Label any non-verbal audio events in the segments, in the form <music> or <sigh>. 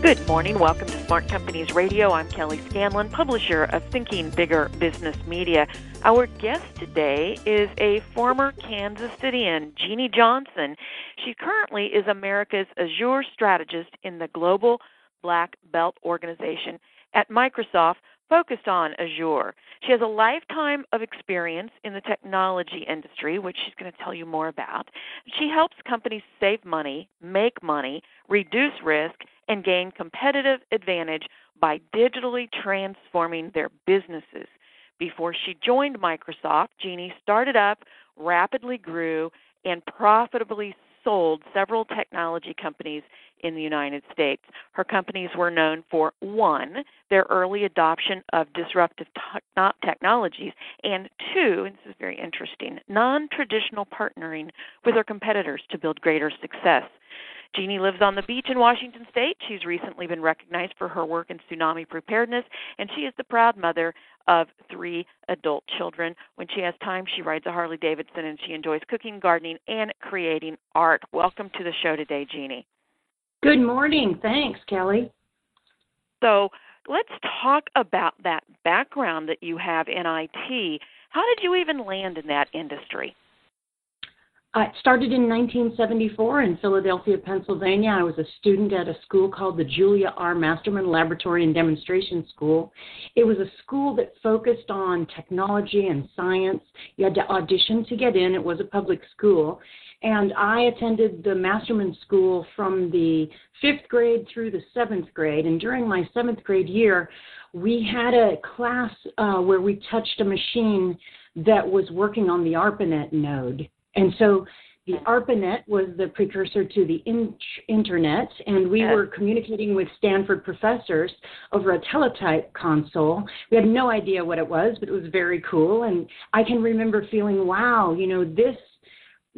Good morning. Welcome to Smart Companies Radio. I'm Kelly Scanlon, publisher of Thinking Bigger Business Media. Our guest today is a former Kansas Cityan, Jeannie Johnson. She currently is America's Azure strategist in the Global Black Belt Organization at Microsoft focused on Azure. She has a lifetime of experience in the technology industry, which she's going to tell you more about. She helps companies save money, make money, reduce risk, and gain competitive advantage by digitally transforming their businesses. Before she joined Microsoft, Jeannie started up, rapidly grew, and profitably sold several technology companies in the United States. Her companies were known for one, their early adoption of disruptive te- technologies, and two, and this is very interesting, non traditional partnering with her competitors to build greater success. Jeannie lives on the beach in Washington State. She's recently been recognized for her work in tsunami preparedness, and she is the proud mother of three adult children. When she has time, she rides a Harley Davidson and she enjoys cooking, gardening, and creating art. Welcome to the show today, Jeannie. Good morning. Thanks, Kelly. So let's talk about that background that you have in IT. How did you even land in that industry? I started in 1974 in Philadelphia, Pennsylvania. I was a student at a school called the Julia R. Masterman Laboratory and Demonstration School. It was a school that focused on technology and science. You had to audition to get in. It was a public school. And I attended the Masterman School from the fifth grade through the seventh grade. And during my seventh grade year, we had a class uh, where we touched a machine that was working on the ARPANET node. And so the ARPANET was the precursor to the in- internet, and we were communicating with Stanford professors over a teletype console. We had no idea what it was, but it was very cool. And I can remember feeling, wow, you know, this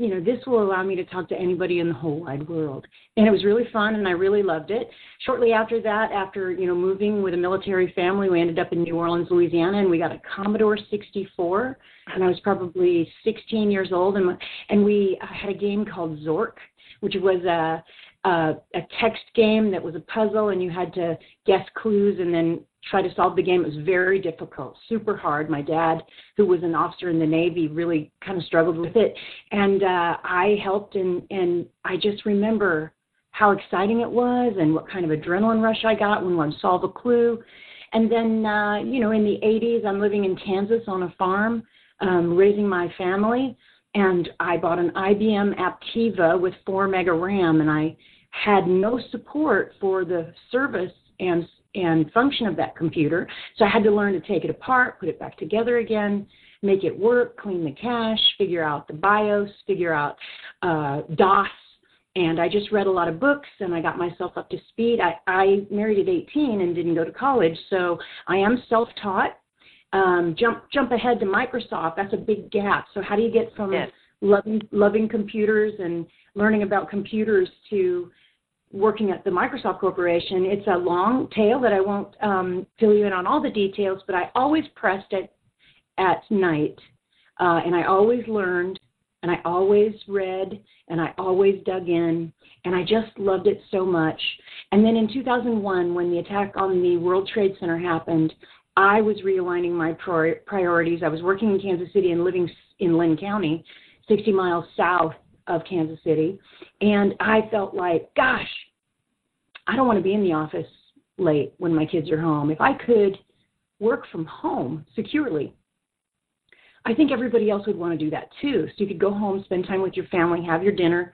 you know, this will allow me to talk to anybody in the whole wide world. And it was really fun and I really loved it. Shortly after that, after, you know, moving with a military family, we ended up in New Orleans, Louisiana, and we got a Commodore 64. And I was probably 16 years old. And, and we uh, had a game called Zork, which was a, a, a text game that was a puzzle and you had to guess clues and then try to solve the game. It was very difficult, super hard. My dad, who was an officer in the Navy, really kind of struggled with it, and uh, I helped. And and I just remember how exciting it was and what kind of adrenaline rush I got when one solved a clue. And then, uh, you know, in the 80s, I'm living in Kansas on a farm, um, raising my family, and I bought an IBM Aptiva with 4 mega RAM, and I had no support for the service and and function of that computer. So I had to learn to take it apart, put it back together again, make it work, clean the cache, figure out the BIOS, figure out uh, DOS. And I just read a lot of books and I got myself up to speed. I, I married at 18 and didn't go to college, so I am self taught. Um, jump jump ahead to Microsoft. That's a big gap. So how do you get from yes. loving loving computers and learning about computers to working at the Microsoft Corporation, it's a long tale that I won't um, fill you in on all the details, but I always pressed it at night, uh, and I always learned, and I always read, and I always dug in, and I just loved it so much. And then in 2001, when the attack on the World Trade Center happened, I was realigning my priorities. I was working in Kansas City and living in Linn County, 60 miles south of Kansas City. And I felt like, gosh, I don't want to be in the office late when my kids are home. If I could work from home securely, I think everybody else would want to do that too. So you could go home, spend time with your family, have your dinner,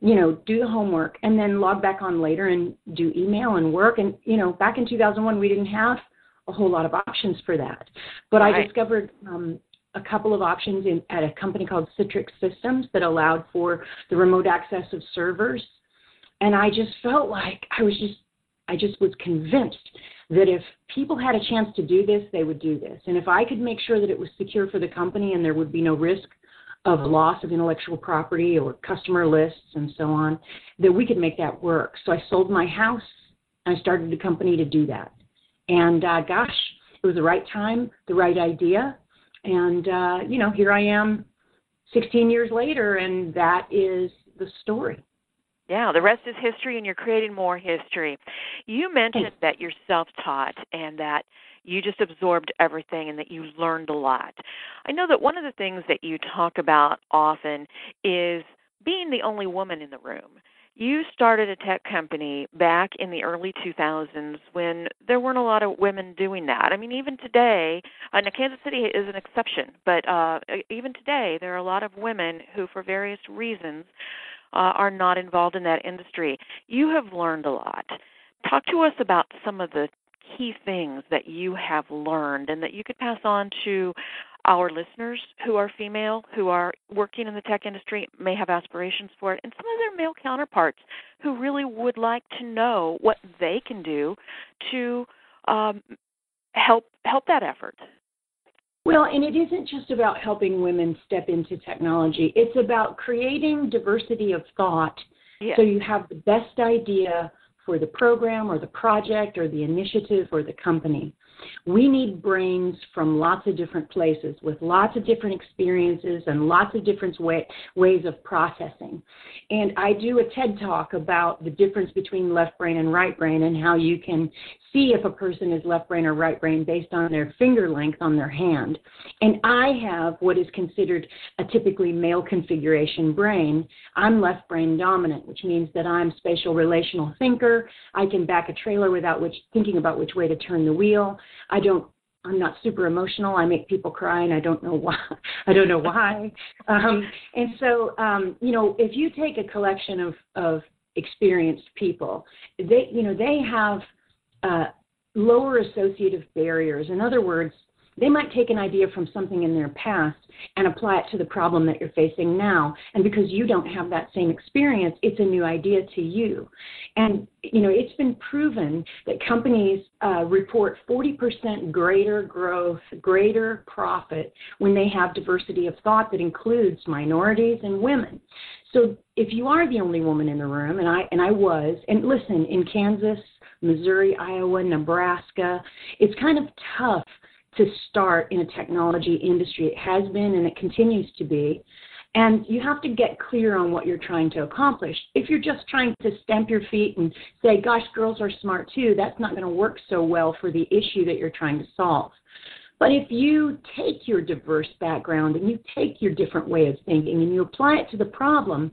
you know, do the homework, and then log back on later and do email and work. And, you know, back in 2001, we didn't have a whole lot of options for that. But right. I discovered um, a couple of options in, at a company called Citrix Systems that allowed for the remote access of servers. And I just felt like I was just, I just was convinced that if people had a chance to do this, they would do this. And if I could make sure that it was secure for the company and there would be no risk of loss of intellectual property or customer lists and so on, that we could make that work. So I sold my house. I started a company to do that. And uh, gosh, it was the right time, the right idea. And, uh, you know, here I am 16 years later, and that is the story. Yeah, the rest is history, and you're creating more history. You mentioned that you're self taught and that you just absorbed everything and that you learned a lot. I know that one of the things that you talk about often is being the only woman in the room. You started a tech company back in the early 2000s when there weren't a lot of women doing that. I mean, even today, uh, now Kansas City is an exception, but uh, even today, there are a lot of women who, for various reasons, uh, are not involved in that industry. You have learned a lot. Talk to us about some of the key things that you have learned and that you could pass on to our listeners who are female, who are working in the tech industry, may have aspirations for it, and some of their male counterparts who really would like to know what they can do to um, help help that effort. Well, and it isn't just about helping women step into technology. It's about creating diversity of thought yes. so you have the best idea for the program or the project or the initiative or the company. We need brains from lots of different places with lots of different experiences and lots of different way, ways of processing. And I do a TED talk about the difference between left brain and right brain and how you can see if a person is left brain or right brain based on their finger length on their hand. And I have what is considered a typically male configuration brain. I'm left brain dominant, which means that I'm spatial relational thinker. I can back a trailer without which thinking about which way to turn the wheel. I don't I'm not super emotional. I make people cry, and I don't know why. <laughs> I don't know why. Um, and so, um, you know, if you take a collection of of experienced people, they, you know, they have uh, lower associative barriers. In other words, they might take an idea from something in their past and apply it to the problem that you're facing now. And because you don't have that same experience, it's a new idea to you. And, you know, it's been proven that companies uh, report 40% greater growth, greater profit when they have diversity of thought that includes minorities and women. So if you are the only woman in the room, and I and I was, and listen, in Kansas, Missouri, Iowa, Nebraska, it's kind of tough to start in a technology industry. It has been and it continues to be. And you have to get clear on what you're trying to accomplish. If you're just trying to stamp your feet and say, gosh, girls are smart too, that's not going to work so well for the issue that you're trying to solve. But if you take your diverse background and you take your different way of thinking and you apply it to the problem,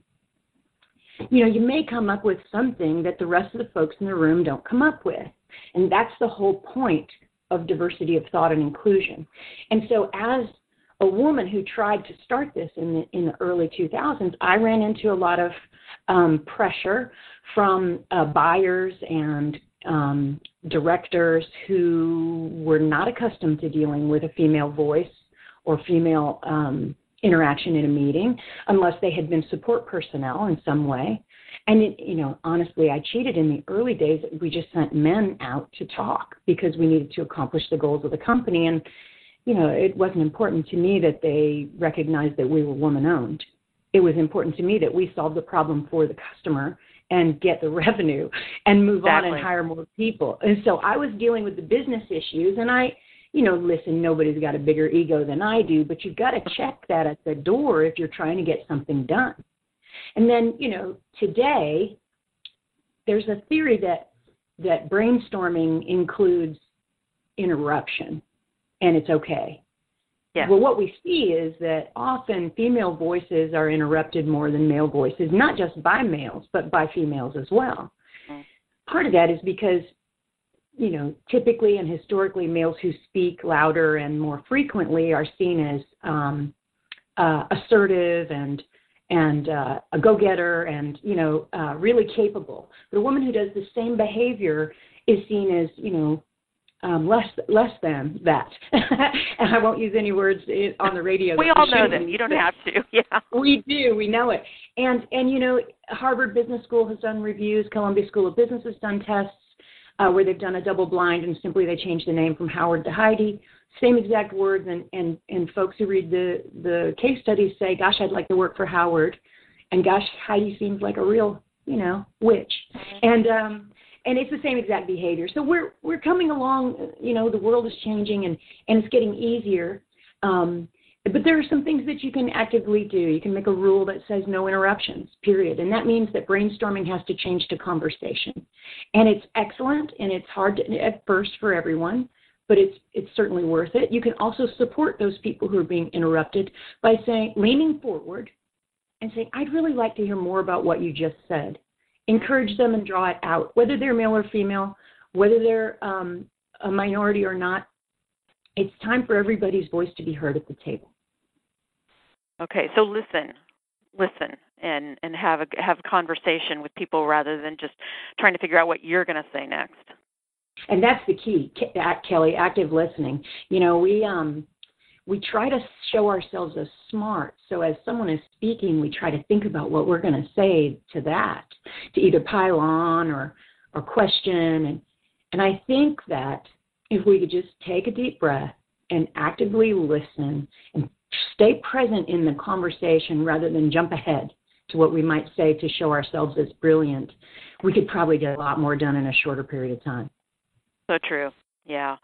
you know, you may come up with something that the rest of the folks in the room don't come up with. And that's the whole point of diversity of thought and inclusion. And so, as a woman who tried to start this in the, in the early 2000s, I ran into a lot of um, pressure from uh, buyers and um, directors who were not accustomed to dealing with a female voice or female um, interaction in a meeting unless they had been support personnel in some way. And it, you know, honestly, I cheated in the early days. We just sent men out to talk because we needed to accomplish the goals of the company. And you know, it wasn't important to me that they recognized that we were woman owned. It was important to me that we solve the problem for the customer and get the <laughs> revenue and move exactly. on and hire more people. And so I was dealing with the business issues and I you know, listen, nobody's got a bigger ego than I do, but you've got to check that at the door if you're trying to get something done. And then, you know, today there's a theory that that brainstorming includes interruption and it's okay. Yeah. Well, what we see is that often female voices are interrupted more than male voices, not just by males, but by females as well. Mm-hmm. Part of that is because you know, typically and historically, males who speak louder and more frequently are seen as um, uh, assertive and and uh, a go-getter and you know uh, really capable. But a woman who does the same behavior is seen as you know um, less less than that. <laughs> and I won't use any words on the radio. we all know them. You don't have to. <laughs> Yeah. We do. We know it. And and you know, Harvard Business School has done reviews. Columbia School of Business has done tests uh, where they've done a double blind and simply they changed the name from Howard to Heidi. Same exact words, and and and folks who read the the case studies say, "Gosh, I'd like to work for Howard," and "Gosh, Heidi seems like a real you know witch," mm-hmm. and um, and it's the same exact behavior. So we're we're coming along. You know, the world is changing, and and it's getting easier. Um, but there are some things that you can actively do. You can make a rule that says no interruptions, period. And that means that brainstorming has to change to conversation. And it's excellent and it's hard to, at first for everyone, but it's it's certainly worth it. You can also support those people who are being interrupted by saying leaning forward and saying, I'd really like to hear more about what you just said. Encourage them and draw it out, whether they're male or female, whether they're um, a minority or not. It's time for everybody's voice to be heard at the table. Okay, so listen, listen, and and have a have a conversation with people rather than just trying to figure out what you're going to say next. And that's the key, Kelly. Active listening. You know, we um we try to show ourselves as smart. So as someone is speaking, we try to think about what we're going to say to that, to either pile on or or question. And and I think that if we could just take a deep breath and actively listen and stay present in the conversation rather than jump ahead to what we might say to show ourselves as brilliant, we could probably get a lot more done in a shorter period of time. So true. Yeah.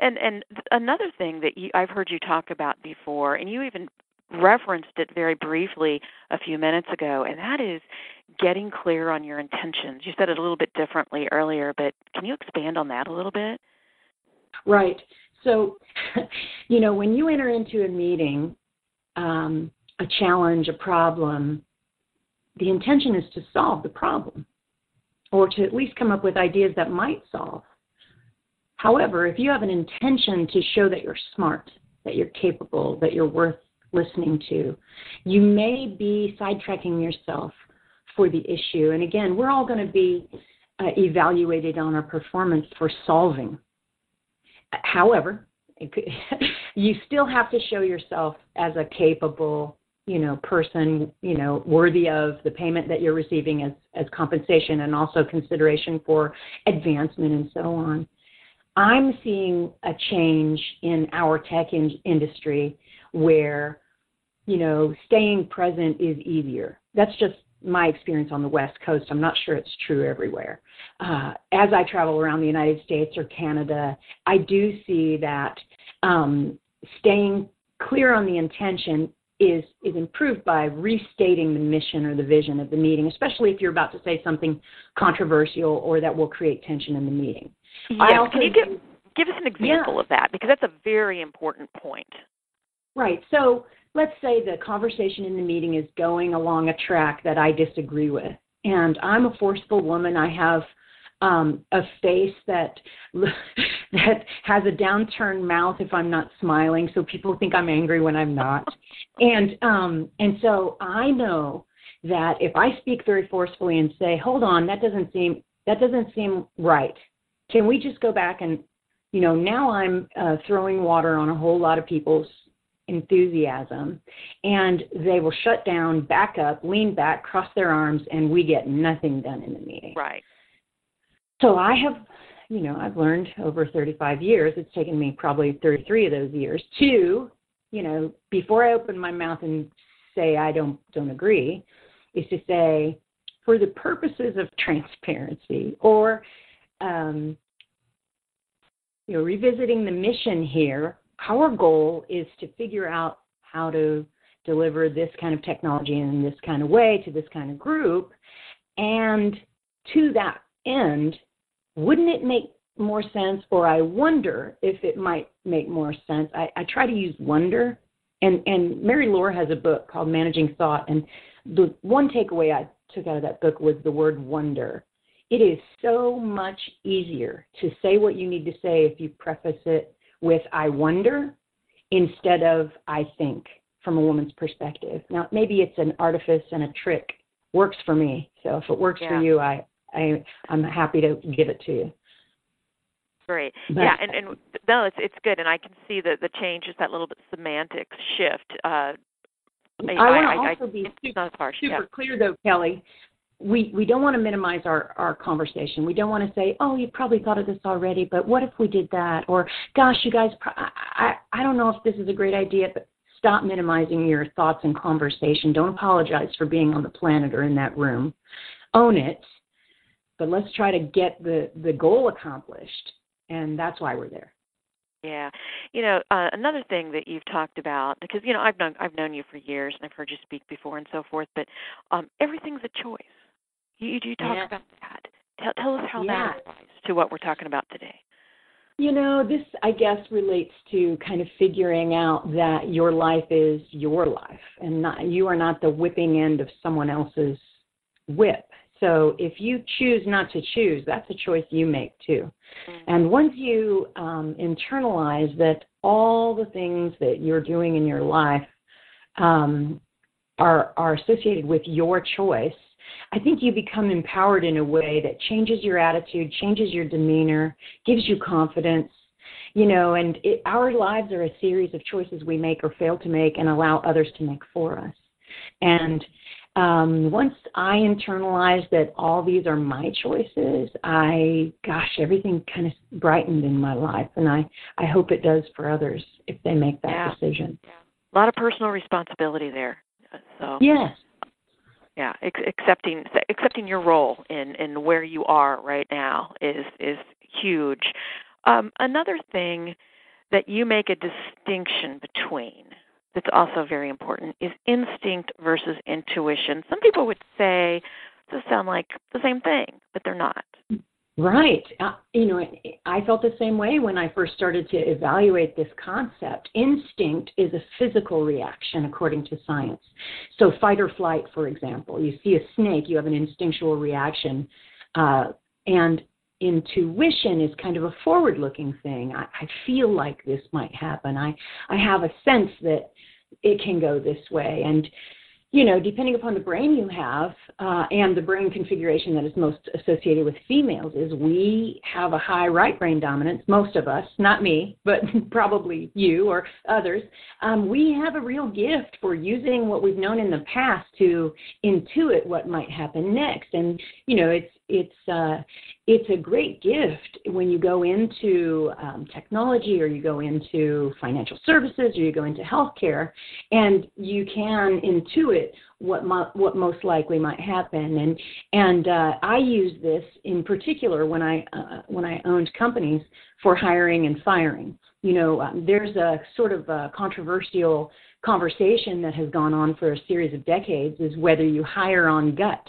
And and another thing that you, I've heard you talk about before, and you even referenced it very briefly a few minutes ago, and that is getting clear on your intentions. You said it a little bit differently earlier, but can you expand on that a little bit? Right. So, <laughs> you know, when you enter into a meeting, um, a challenge, a problem, the intention is to solve the problem or to at least come up with ideas that might solve. However, if you have an intention to show that you're smart, that you're capable, that you're worth listening to, you may be sidetracking yourself for the issue. And again, we're all going to be uh, evaluated on our performance for solving However, could, <laughs> you still have to show yourself as a capable, you know, person, you know, worthy of the payment that you're receiving as as compensation and also consideration for advancement and so on. I'm seeing a change in our tech in- industry where, you know, staying present is easier. That's just my experience on the West Coast. I'm not sure it's true everywhere. Uh, as I travel around the United States or Canada, I do see that um, staying clear on the intention is is improved by restating the mission or the vision of the meeting, especially if you're about to say something controversial or that will create tension in the meeting. Yeah, can you give give us an example yeah. of that because that's a very important point. Right. So let's say the conversation in the meeting is going along a track that I disagree with, and I'm a forceful woman. I have um, a face that <laughs> that has a downturned mouth if I'm not smiling, so people think I'm angry when I'm not. <laughs> and um, and so I know that if I speak very forcefully and say, "Hold on, that doesn't seem that doesn't seem right," can we just go back and you know now I'm uh, throwing water on a whole lot of people's enthusiasm and they will shut down, back up, lean back, cross their arms, and we get nothing done in the meeting. Right. So I have, you know, I've learned over 35 years, it's taken me probably 33 of those years to, you know, before I open my mouth and say I don't don't agree, is to say, for the purposes of transparency or um, you know, revisiting the mission here, our goal is to figure out how to deliver this kind of technology in this kind of way to this kind of group. And to that end, wouldn't it make more sense, or I wonder if it might make more sense? I, I try to use wonder. And, and Mary Lore has a book called Managing Thought. And the one takeaway I took out of that book was the word wonder. It is so much easier to say what you need to say if you preface it with I wonder instead of I think from a woman's perspective. Now, maybe it's an artifice and a trick. Works for me. So if it works yeah. for you, I, I I'm happy to give it to you. Great. But, yeah, and, and no, it's it's good, and I can see that the change is that little bit semantic shift. Uh, I, I want to also I, be super, super yeah. clear, though, Kelly. we we don't want to minimize our our conversation. We don't want to say, "Oh, you probably thought of this already, but what if we did that?" Or, "Gosh, you guys, I I, I don't know if this is a great idea, but stop minimizing your thoughts and conversation. Don't apologize for being on the planet or in that room. Own it, but let's try to get the the goal accomplished, and that's why we're there." Yeah, you know, uh, another thing that you've talked about because you know I've known I've known you for years and I've heard you speak before and so forth, but um, everything's a choice you, you talk yeah. about that. Tell, tell us how yeah. that applies to what we're talking about today. You know, this, I guess, relates to kind of figuring out that your life is your life and not, you are not the whipping end of someone else's whip. So if you choose not to choose, that's a choice you make too. Mm-hmm. And once you um, internalize that all the things that you're doing in your life um, are are associated with your choice, I think you become empowered in a way that changes your attitude, changes your demeanor, gives you confidence. You know, and it, our lives are a series of choices we make or fail to make and allow others to make for us. And um, once I internalized that all these are my choices, I, gosh, everything kind of brightened in my life, and I, I hope it does for others if they make that yeah. decision. Yeah. A lot of personal responsibility there. So yes, yeah accepting accepting your role in in where you are right now is is huge um, another thing that you make a distinction between that's also very important is instinct versus intuition some people would say those sound like the same thing but they're not Right. Uh, you know, I felt the same way when I first started to evaluate this concept. Instinct is a physical reaction according to science. So, fight or flight, for example, you see a snake, you have an instinctual reaction. Uh, and intuition is kind of a forward looking thing. I, I feel like this might happen. I, I have a sense that it can go this way. And you know, depending upon the brain you have uh, and the brain configuration that is most associated with females, is we have a high right brain dominance. Most of us, not me, but <laughs> probably you or others, um, we have a real gift for using what we've known in the past to intuit what might happen next. And you know, it's it's uh, it's a great gift when you go into um, technology or you go into financial services or you go into healthcare, and you can intuit what mo- what most likely might happen. And and uh, I use this in particular when I uh, when I owned companies for hiring and firing. You know, um, there's a sort of a controversial conversation that has gone on for a series of decades is whether you hire on gut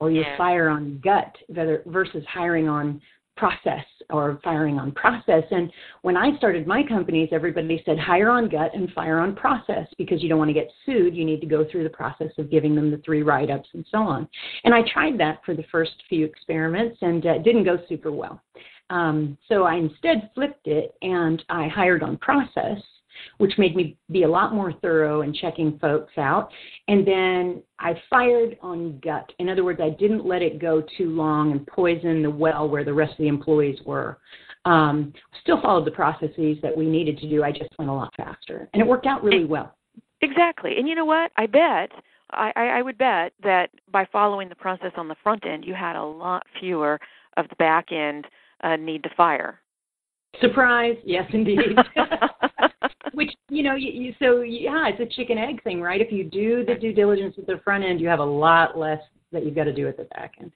or you yeah. fire on gut versus hiring on process or firing on process. And when I started my companies, everybody said hire on gut and fire on process because you don't want to get sued. You need to go through the process of giving them the three write ups and so on. And I tried that for the first few experiments and uh, it didn't go super well. Um, so I instead flipped it and I hired on process which made me be a lot more thorough in checking folks out. And then I fired on gut. In other words, I didn't let it go too long and poison the well where the rest of the employees were. Um, still followed the processes that we needed to do. I just went a lot faster, and it worked out really well. Exactly. And you know what? I bet I, I would bet that by following the process on the front end, you had a lot fewer of the back end uh, need to fire. Surprise! Yes, indeed. <laughs> Which you know, you, you, so yeah, it's a chicken egg thing, right? If you do the due diligence at the front end, you have a lot less that you've got to do at the back end.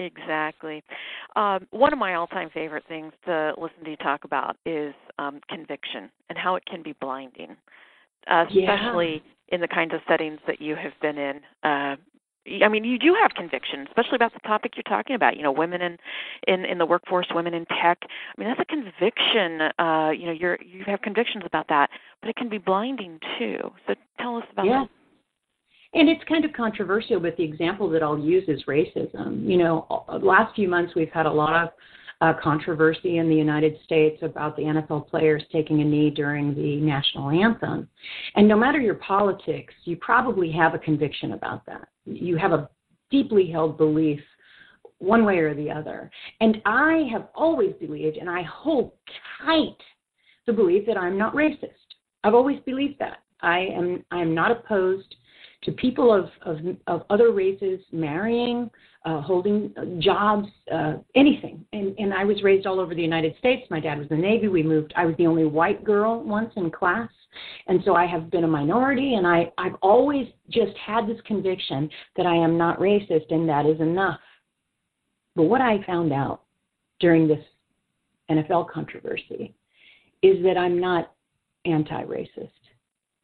Exactly. Um, one of my all-time favorite things to listen to you talk about is um, conviction and how it can be blinding, uh, especially yeah. in the kinds of settings that you have been in. Uh, I mean, you do have conviction, especially about the topic you're talking about. You know, women in in in the workforce, women in tech. I mean, that's a conviction. Uh, you know, you're you have convictions about that, but it can be blinding too. So tell us about yeah. that. And it's kind of controversial, but the example that I'll use is racism. You know, last few months we've had a lot of uh, controversy in the United States about the NFL players taking a knee during the national anthem. And no matter your politics, you probably have a conviction about that. You have a deeply held belief one way or the other. And I have always believed, and I hold tight the belief that I'm not racist. I've always believed that. I am I am not opposed to people of, of, of other races marrying, uh, holding jobs, uh, anything. And, and I was raised all over the United States. My dad was in the Navy. We moved. I was the only white girl once in class, and so I have been a minority. And I I've always just had this conviction that I am not racist, and that is enough. But what I found out during this NFL controversy is that I'm not anti-racist,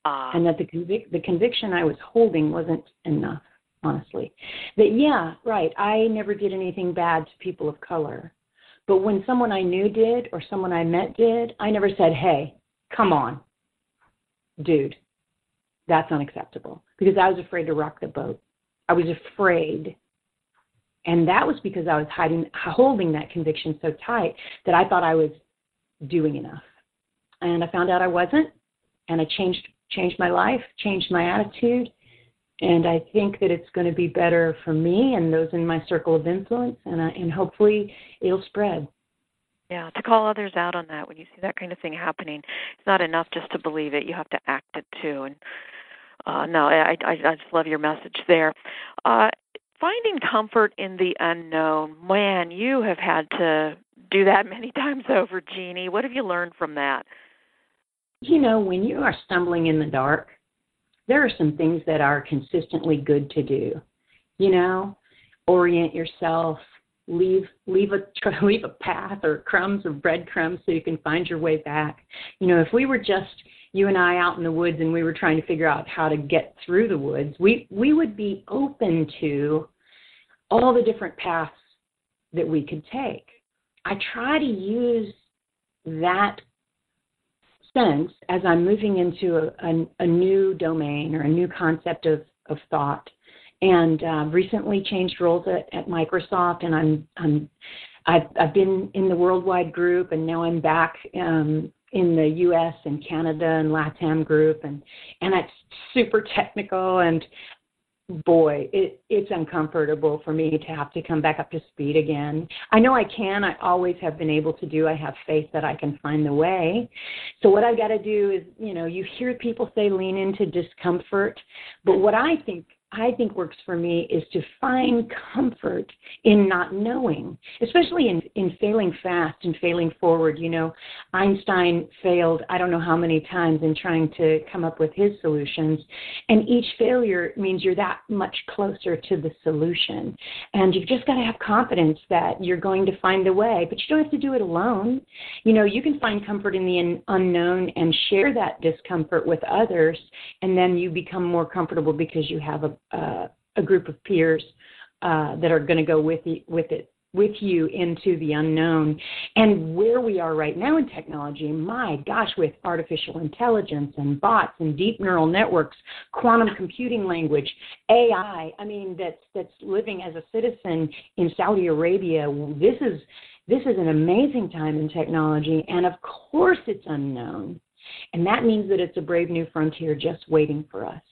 uh. and that the convic- the conviction I was holding wasn't enough honestly. That, yeah, right, I never did anything bad to people of color. But when someone I knew did or someone I met did, I never said, hey, come on, dude, that's unacceptable. Because I was afraid to rock the boat. I was afraid. And that was because I was hiding, holding that conviction so tight that I thought I was doing enough. And I found out I wasn't, and I changed changed my life, changed my attitude, and I think that it's going to be better for me and those in my circle of influence, and uh, and hopefully it'll spread. Yeah, to call others out on that when you see that kind of thing happening, it's not enough just to believe it. You have to act it too. And uh, no, I, I I just love your message there. Uh, finding comfort in the unknown, man, you have had to do that <laughs> many times over, Jeannie. What have you learned from that? You know, when you are stumbling in the dark, there are some things that are consistently good to do. You know, orient yourself, leave leave a <laughs> leave a path or crumbs or breadcrumbs so you can find your way back. You know, if we were just you and I out in the woods and we were trying to figure out how to get through the woods, we we would be open to all the different paths that we could take. I try to use that sense as I'm moving into a, a, a new domain or a new concept of, of thought. And uh, recently changed roles at, at Microsoft, and I'm, I'm I've, I've been in the worldwide group, and now I'm back um, in the U.S. and Canada and LATAM group, and and it's super technical, and boy, it, it's uncomfortable for me to have to come back up to speed again. I know I can. I always have been able to do. I have faith that I can find the way. So what I've got to do is, you know, you hear people say lean into discomfort, but what I think I think works for me is to find comfort in not knowing, especially in, in failing fast and failing forward. You know, Einstein failed I don't know how many times in trying to come up with his solutions, and each failure means you're that much closer to the solution. And you've just got to have confidence that you're going to find the way, but you don't have to do it alone. You know, you can find comfort in the unknown and share that discomfort with others, and then you become more comfortable because you have a uh, a group of peers uh, that are going to go with you, with it with you into the unknown. And where we are right now in technology my gosh with artificial intelligence and bots and deep neural networks quantum computing language ai i mean that's that's living as a citizen in saudi arabia this is this is an amazing time in technology and of course it's unknown. And that means that it's a brave new frontier just waiting for us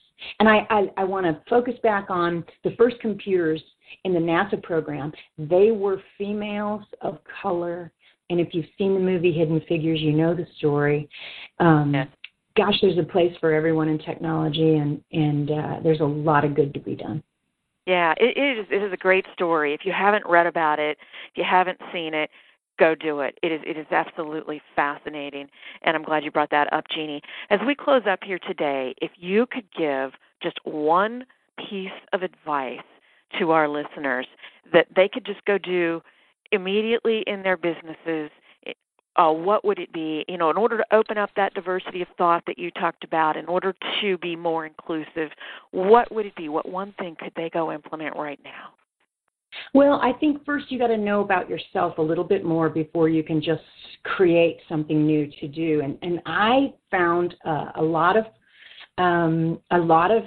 and I, I, I want to focus back on the first computers in the NASA program. They were females of color. And if you've seen the movie Hidden Figures, you know the story. Um, yeah. Gosh, there's a place for everyone in technology, and and uh, there's a lot of good to be done. Yeah, it is. It is a great story. If you haven't read about it, if you haven't seen it, go do it. It is it is absolutely fascinating, and I'm glad you brought that up, Jeannie. As we close up here today, if you could give just one piece of advice to our listeners that they could just go do immediately in their businesses, uh, what would it be? You know, in order to open up that diversity of thought that you talked about, in order to be more inclusive, what would it be? What one thing could they go implement right now? Well, I think first you got to know about yourself a little bit more before you can just create something new to do. And and I found uh, a lot of um, a lot of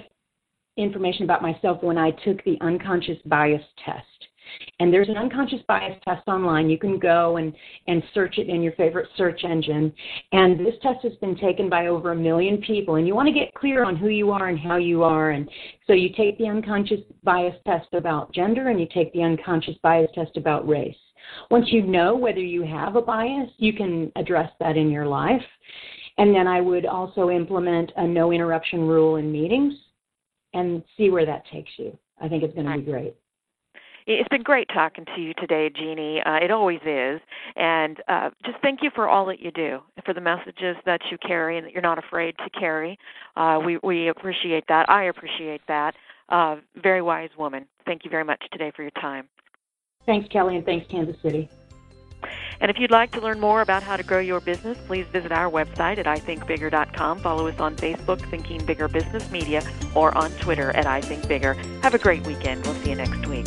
information about myself when I took the unconscious bias test. And there's an unconscious bias test online. You can go and, and search it in your favorite search engine. And this test has been taken by over a million people. And you want to get clear on who you are and how you are. And so you take the unconscious bias test about gender and you take the unconscious bias test about race. Once you know whether you have a bias, you can address that in your life. And then I would also implement a no interruption rule in meetings and see where that takes you. I think it's going to be great. It's been great talking to you today, Jeannie. Uh, it always is. And uh, just thank you for all that you do, for the messages that you carry and that you're not afraid to carry. Uh, we, we appreciate that. I appreciate that. Uh, very wise woman. Thank you very much today for your time. Thanks, Kelly, and thanks, Kansas City. And if you'd like to learn more about how to grow your business, please visit our website at ithinkbigger.com. Follow us on Facebook, Thinking Bigger Business Media, or on Twitter at ithinkbigger. Have a great weekend. We'll see you next week.